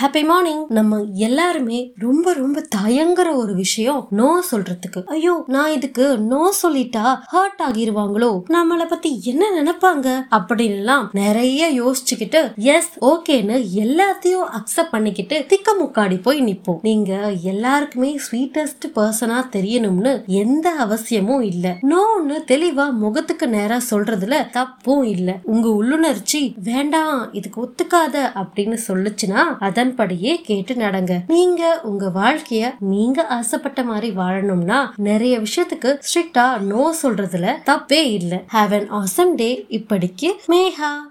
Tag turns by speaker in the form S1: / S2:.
S1: Happy morning நம்ம எல்லாருமே ரொம்ப ரொம்ப தயங்குற ஒரு விஷயம் நோ சொல்றதுக்கு. ஐயோ நான் இதுக்கு நோ சொல்லிட்டா ஹர்ட் ஆகிருவாங்களோ? நம்மளை பத்தி என்ன நினைப்பாங்க? அப்படின்லாம் நிறைய யோசிச்சுக்கிட்டு எஸ் ஓகேன்னு எல்லாத்தையும் அக்செப்ட் பண்ணிக்கிட்டு திக்க முக்காடி போய் நிப்போம். நீங்க எல்லாருக்குமே ஸ்வீட்டஸ்ட் பர்சனா தெரியணும்னு எந்த அவசியமும் இல்ல. நோன்னு தெளிவா முகத்துக்கு நேரா சொல்றதுல தப்பும் இல்ல. உங்க உள்ளுணர்ச்சி வேண்டாம் இதுக்கு ஒத்துக்காத அப்படின்னு சொல்லுச்சுன்னா அதை அதன்படியே கேட்டு நடங்க. நீங்க உங்க வாழ்க்கைய நீங்க ஆசைப்பட்ட மாதிரி வாழணும்னா நிறைய விஷயத்துக்கு ஸ்ட்ரிக்டா நோ சொல்றதுல தப்பே இல்ல. ஹாவ் அன் ஆசம் டே இப்படிக்கு மேஹா